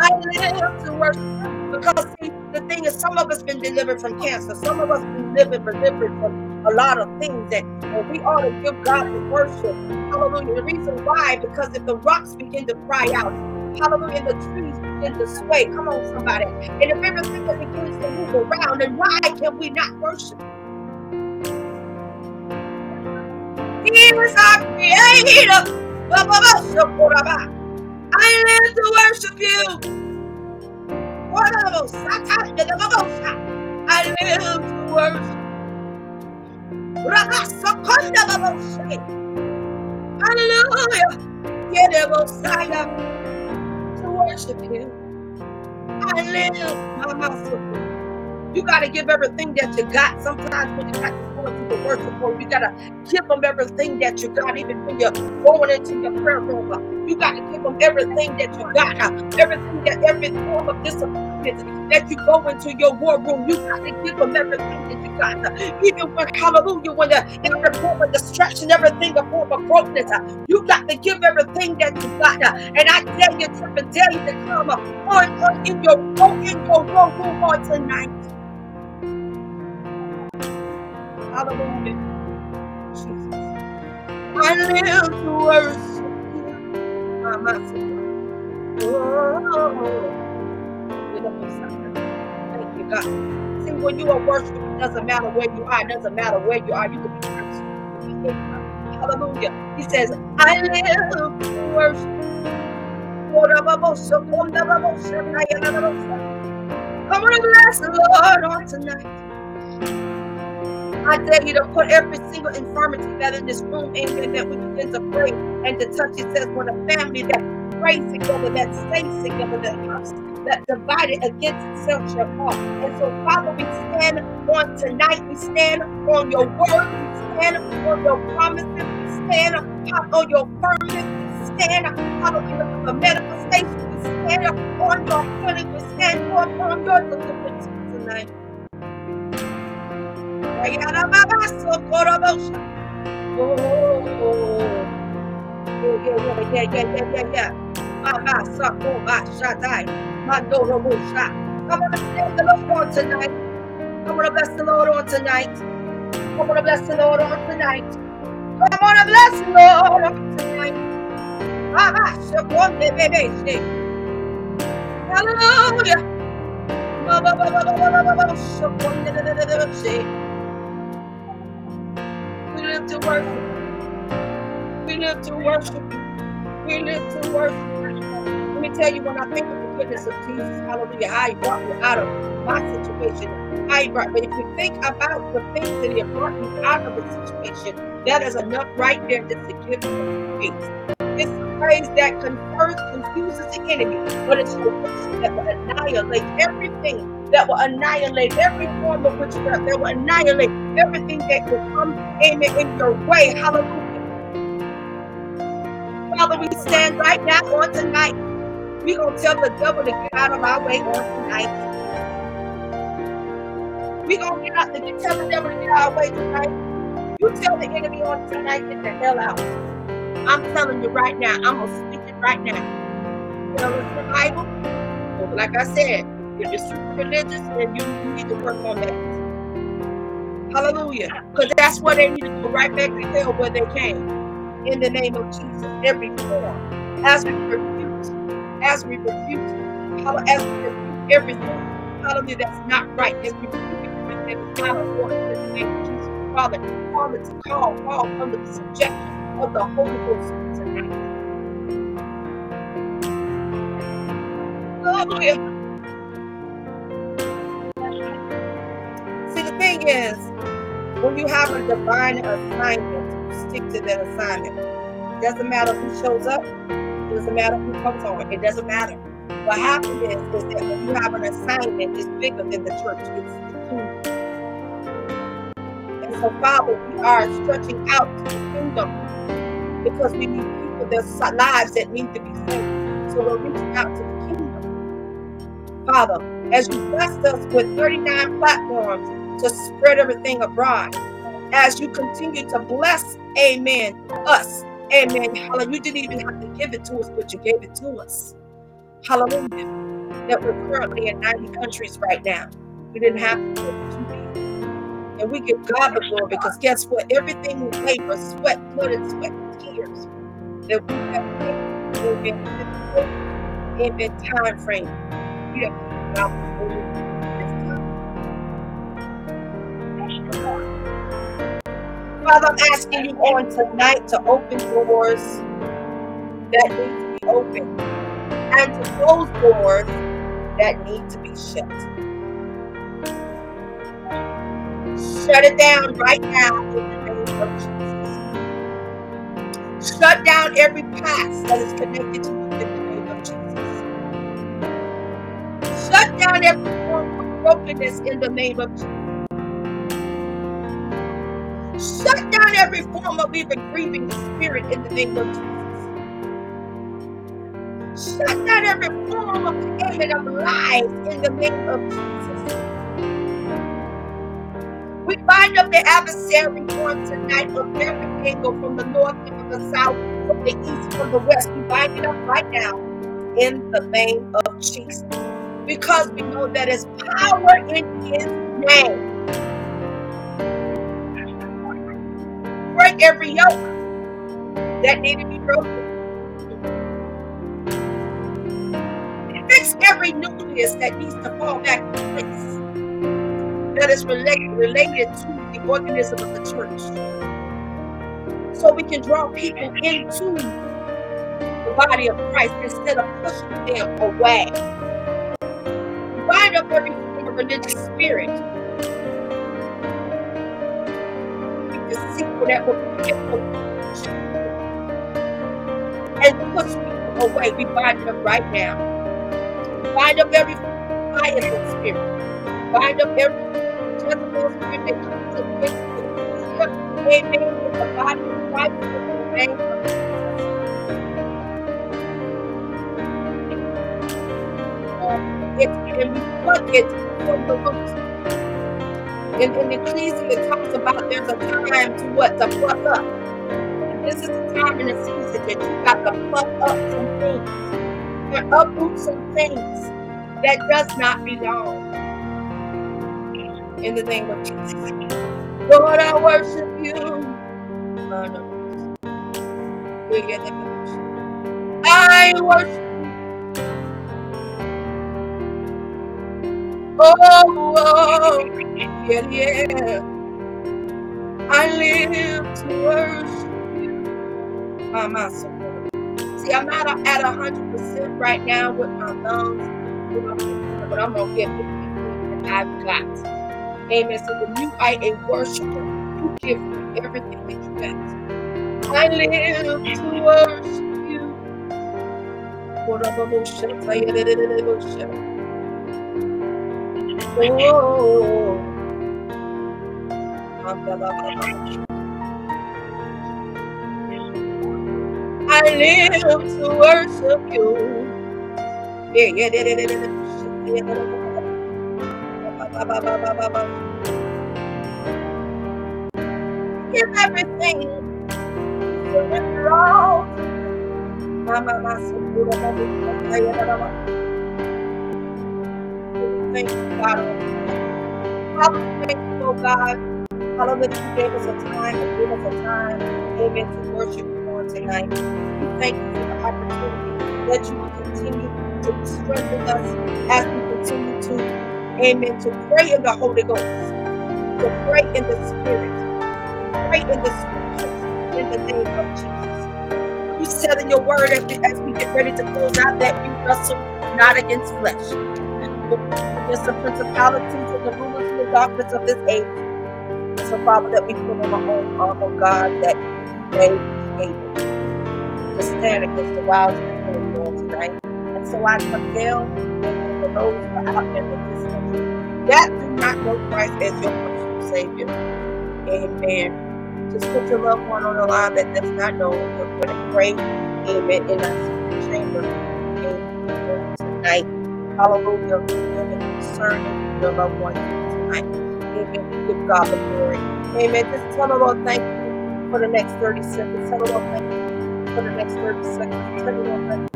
Speaker 1: I live to worship because see, the thing is, some of us been delivered from cancer. Some of us been living delivered from a lot of things that and we ought to give God the worship. Hallelujah. The reason why, because if the rocks begin to cry out, hallelujah, the trees begin to sway. Come on, somebody. And if everything begins to move around, then why can we not worship? He is our creator. I live to worship you. I live to worship. Hallelujah. Worship you. I live, Mama. You got to give everything that you got. Sometimes when you got to go into the worship room, you got to give them everything that you got, even when you're going into your prayer room. You got to give them everything that you got, uh, everything that every form of disappointment that you go into your war room. You got to give them everything that you got. Even when, hallelujah, when the, every form of distraction, everything a form of brokenness, you got to give everything that you got. And I tell you, to tell you to come on, on in your in your war room on tonight. Hallelujah. Jesus. I live to worship you. Mama Thank you, God. See, when you are worshiping, it doesn't matter where you are, it doesn't matter where you are, you can be. Hallelujah. He says, I live to worship. Come on, bless the Lord on tonight. I dare you to put every single infirmity that in this room, amen, that we begin to pray and to touch. It says, when a family that prays together, that stays together, that house, that divided against itself shall fall. And so, Father, we stand on tonight. We stand on your word. We stand on your promises. We stand on your firmness. We stand on the manifestation. We stand on your healing. We stand on, on your deliverance tonight. Oh, yeah, yeah, yeah, yeah, yeah, yeah. Mama, Come on, bless the Lord on tonight. Come on, bless the Lord on tonight. Come on, bless the Lord on tonight. Come on, bless the Lord on tonight. Hallelujah. We live to worship. We live to worship. We live to worship. Me tell you, when I think of the goodness of Jesus, hallelujah, how he brought me out of my situation. How he brought, but if you think about the things that he brought me out of the situation, that is enough right there just to give you praise. It's praise that confers, confuses the enemy, but it's a worship that will annihilate everything that will annihilate every form of witchcraft, that will annihilate everything that will come in, in your way. Hallelujah. Father, we stand right now on tonight. We're going to tell the devil to get out of our way on tonight. We're going to get out, to tell the devil to get out of our way tonight. You tell the enemy on tonight, get the hell out. I'm telling you right now, I'm going to speak it right now. You know, the Bible. Like I said, if you're super religious, then you, you need to work on that. Hallelujah. Because that's where they need to go right back to hell where they came. In the name of Jesus, every form. As we refuse, as we refuse, as we refuse everything, hallelujah, that's not right. As we refuse everything that is not according to the name of Jesus, Father, Father, to call, call under the subjection of the Holy Ghost tonight. Hallelujah. See, the thing is, when you have a divine assignment, stick to that assignment. Doesn't matter who shows up, doesn't matter who comes on, it doesn't matter. What happens is, is that when you have an assignment, it's bigger than the church, it's the kingdom. And So, Father, we are stretching out to the kingdom because we need people, there's lives that need to be saved. So, we're reaching out to the kingdom. Father, as you blessed us with 39 platforms to spread everything abroad, as you continue to bless, amen, us, amen, hallelujah. You didn't even have to give it to us, but you gave it to us. Hallelujah. That we're currently in 90 countries right now. We didn't have to give it to people. And we give God the glory because guess what? Everything labor, sweat, blood, and sweat, and tears that we have made in time frame. We have Father, I'm asking you on tonight to open doors that need to be opened and to close doors that need to be shut. Shut it down right now in the name of Jesus. Shut down every past that is connected to you in the name of Jesus. Shut down every form of brokenness in the name of Jesus. Shut down every form of even grieving the spirit in the name of Jesus. Shut down every form of payment of lies in the name of Jesus. We bind up the adversary on tonight of every angle from the north and from the south, from the east, from the west. We bind it up right now in the name of Jesus. Because we know that power in his name. Break every yoke that need to be broken. Fix every nucleus that needs to fall back in place that is related, related to the organism of the church. So we can draw people into the body of Christ instead of pushing them away. Bind up every religious spirit. And push people away. We bind them right now. Bind up every fire spirit. Bind up every Jezebel spirit that comes against Amen. In the body of Christ, in the name of it and we it from the. In, in Ecclesiastes, it talks about there's a time to what? To pluck up. And this is the time in the season that you got to pluck up some things and uproot some things that does not belong. In the name of Jesus. Lord, I worship you. I worship Oh, oh, oh. Yeah, yeah. I live to worship you. Mama, See, I'm not at a hundred percent right now with my lungs, but I'm gonna get everything that I've got. Amen. So when you are a worshiper, you give me everything that you got. I live to worship you. Oh. I live to worship you. Yeah, yeah, yeah, yeah, yeah, yeah. Give everything. Surrender all. Mama, Thank you, God. Thank you, oh God. Hallelujah, you gave us a time and give us a time, amen, to worship you on tonight. We thank you for the opportunity that you will continue to strengthen us as we continue to, amen, to pray in the Holy Ghost, to pray in the Spirit, pray in the Scriptures, in the name of Jesus. You said in your word as we, as we get ready to close out that we wrestle not against flesh but against the principalities and the rulers and the darkness of this age. So, Father, that we put on our own arm, oh God, that may be able to stand against the wiles of the on tonight. And so I compel for those who are out there in this country that do not know Christ as your personal Savior. Amen. Just put your loved one on the line that does not know. We're going to pray. Amen. In our secret chamber. Amen. Tonight. Hallelujah. Concerning your loved one tonight. Amen. Give God the glory. Amen. Just tell the Lord thank you for the next 30 seconds. Tell the Lord thank you for the next 30 seconds. Tell the Lord thank you.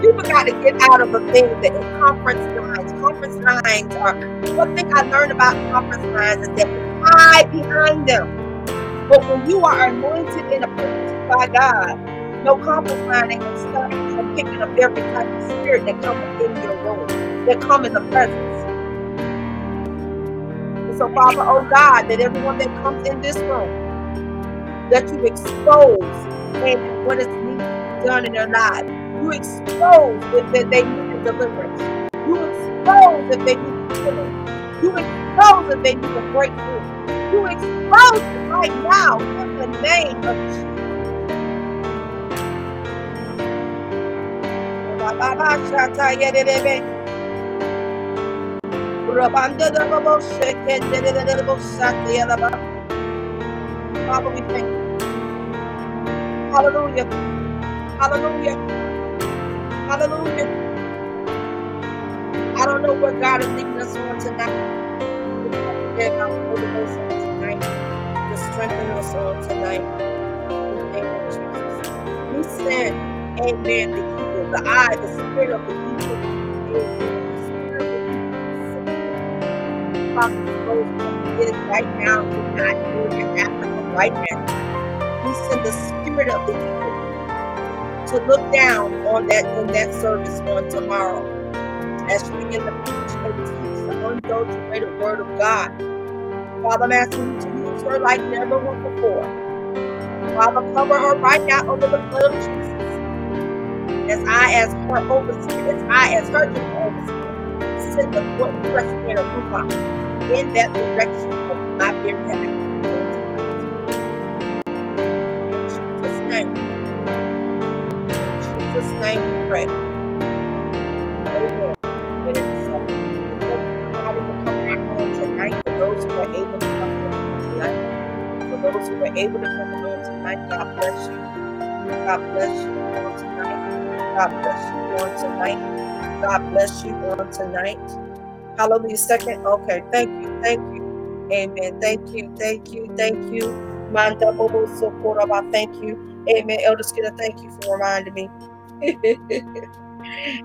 Speaker 1: People got to get out of the thing that conference lines. Conference lines are one thing I learned about conference lines is that hide behind them. But when you are anointed and appointed by God, no conference line ain't gonna stop you from picking up every type of spirit that comes in your room, that come in the presence. So, Father, oh God, that everyone that comes in this room, that you expose and what is needed done in their lives. You expose if that they need deliverance. You expose if they need healing. You expose if they need a breakthrough. You expose it right now in the name of Jesus. Father, we thank you. Hallelujah. Hallelujah. Hallelujah. I don't know where God is leading us on tonight. Will hold us on tonight. To strengthen us on tonight. In the name Jesus. We said, amen, the evil, the eye, the spirit of the evil. Evil. Father, those who it right now, do not do it in Africa right now. We send the spirit of the people to look down on that in that service on tomorrow as you begin to preach and teach the unadulterated word of God. Father, I'm asking you to use her like never was before. Father, cover her right now under the blood of Jesus. As I, as her overseer, as I, as her overseer, send the fresh wind of in that direction of my very heaven. Jesus' name. Jesus' name we pray. Amen. And it's come tonight for those who are able to come on tonight. For those who are able to come on tonight, God bless you. God bless you on tonight. God bless you on tonight. God bless you on tonight. Hallelujah. Second. Okay. Thank you. Thank you. Amen. Thank you. Thank you. Thank you. Manda oh, bobo sokoraba. Thank you. Amen. Elder Skinner, thank you for reminding me.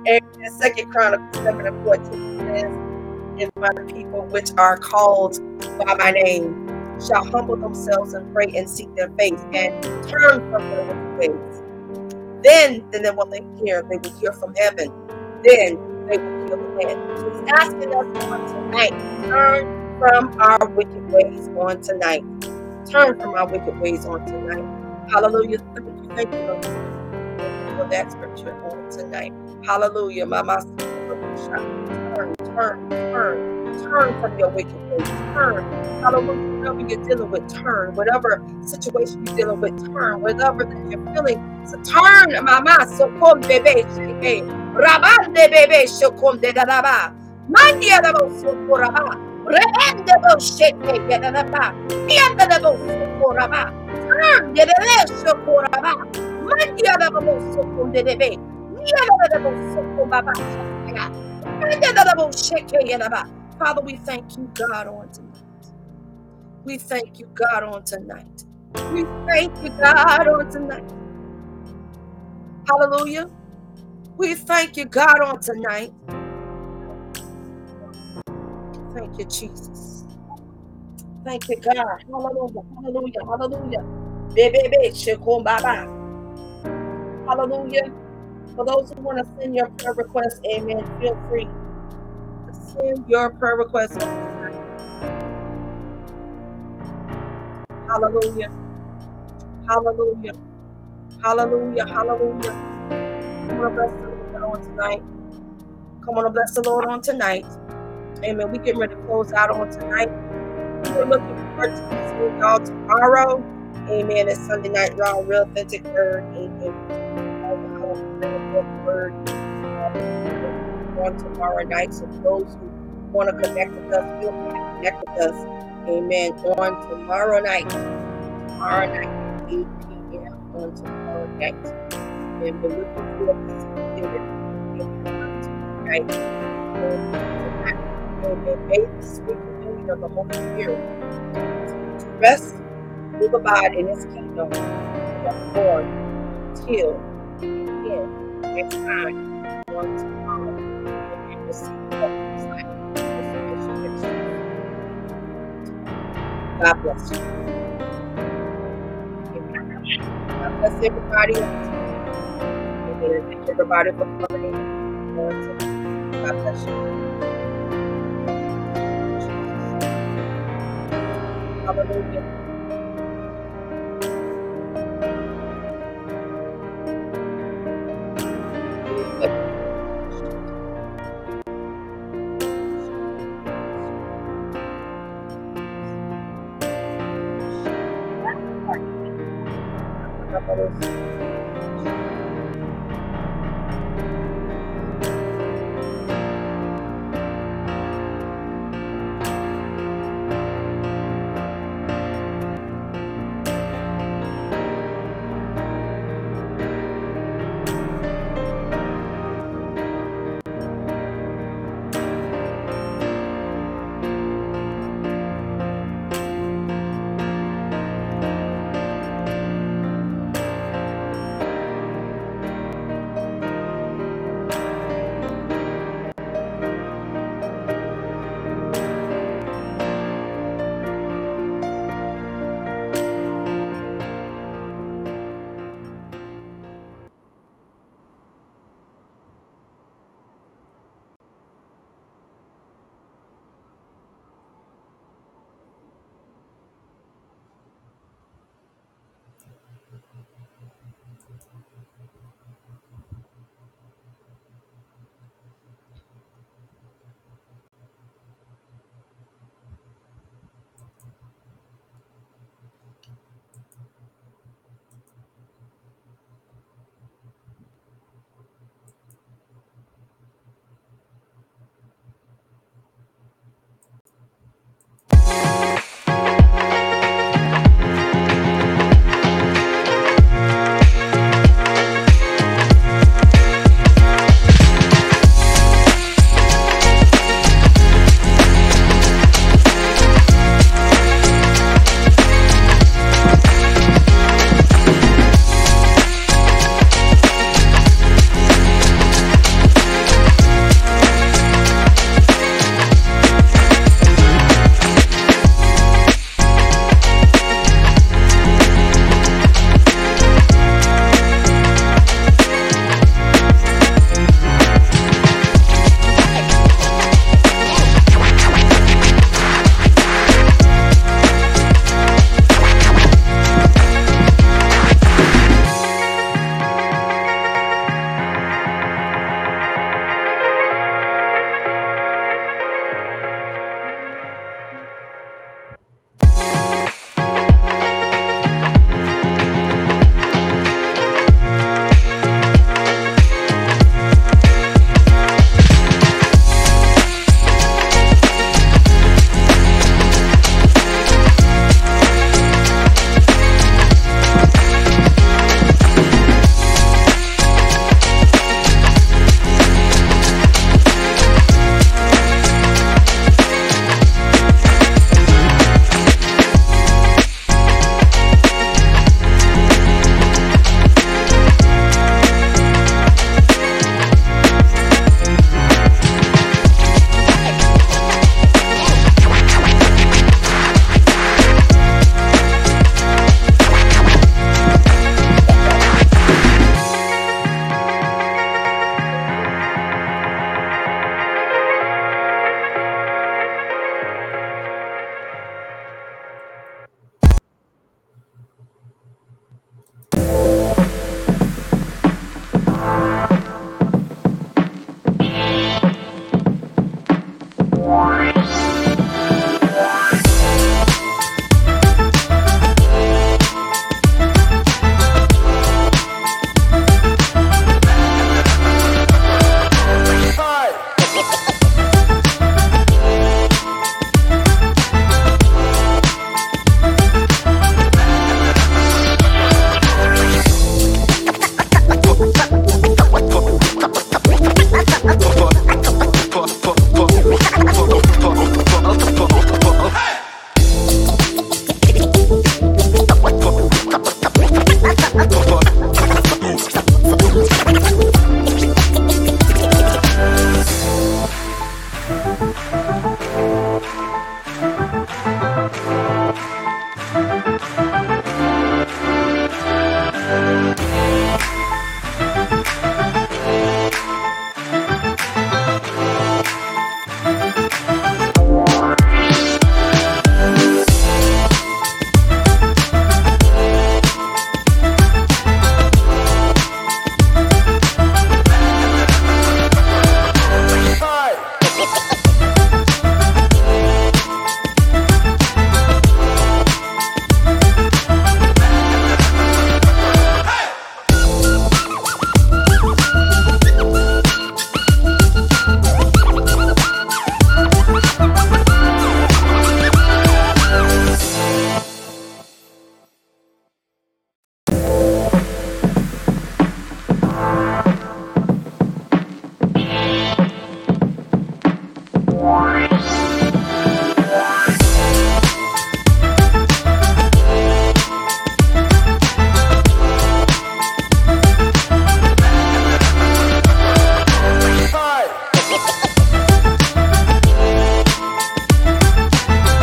Speaker 1: Amen. Second Chronicles 7 and 14 says, If my people which are called by my name shall humble themselves and pray and seek their face and turn from their ways, then, then they will hear, they will hear from heaven. Then will heal the land. So he's asking us on tonight, turn from our wicked ways on tonight. Turn from our wicked ways on tonight. Hallelujah. Thank you, Lord, for that scripture on tonight. Hallelujah. Mama. Turn, turn, turn, turn from your wicked Turn. Hallelujah. Whatever you're dealing with, turn. Whatever situation you're dealing with, turn. Whatever that you're feeling, so turn. Mama. So come, baby. Shake. Rabande, baby. Shokom de daraba. Mandia de socoraba. Rebende bo shake. Yadaba. Mianda de bo socoraba. Turn. Yadaba. Socoraba. Mandia the most, so come, de bo sokom de debe. Father, we thank you, God, on tonight. We thank you, God, on tonight. We thank you, God, on tonight. Hallelujah. We thank you, God, on tonight. Thank you, Jesus. Thank you, God. Hallelujah. Hallelujah. Hallelujah. Bebe, shekom baba. Hallelujah. For those who want to send your prayer requests, amen, feel free send your prayer requests. Hallelujah. Hallelujah. Hallelujah. Hallelujah. Come on, bless the Lord on tonight. Come on, bless the Lord on tonight. Amen. We getting ready to close out on tonight. We're looking forward to seeing y'all tomorrow. Amen. It's Sunday night raw, real authentic word. Amen. Word on tomorrow night. So those who want to connect with us, feel free to connect with us. Amen. On tomorrow night. Tomorrow night, 8 p.m. on tomorrow night. And we're looking forward to seeing you tomorrow night. Um, and may the sweet communion of the Holy Spirit to rest, move, abide in His kingdom forevermore till again next time on tomorrow. And we'll see what God bless you. God bless everybody. Thank everybody for coming in. God bless you. Hallelujah.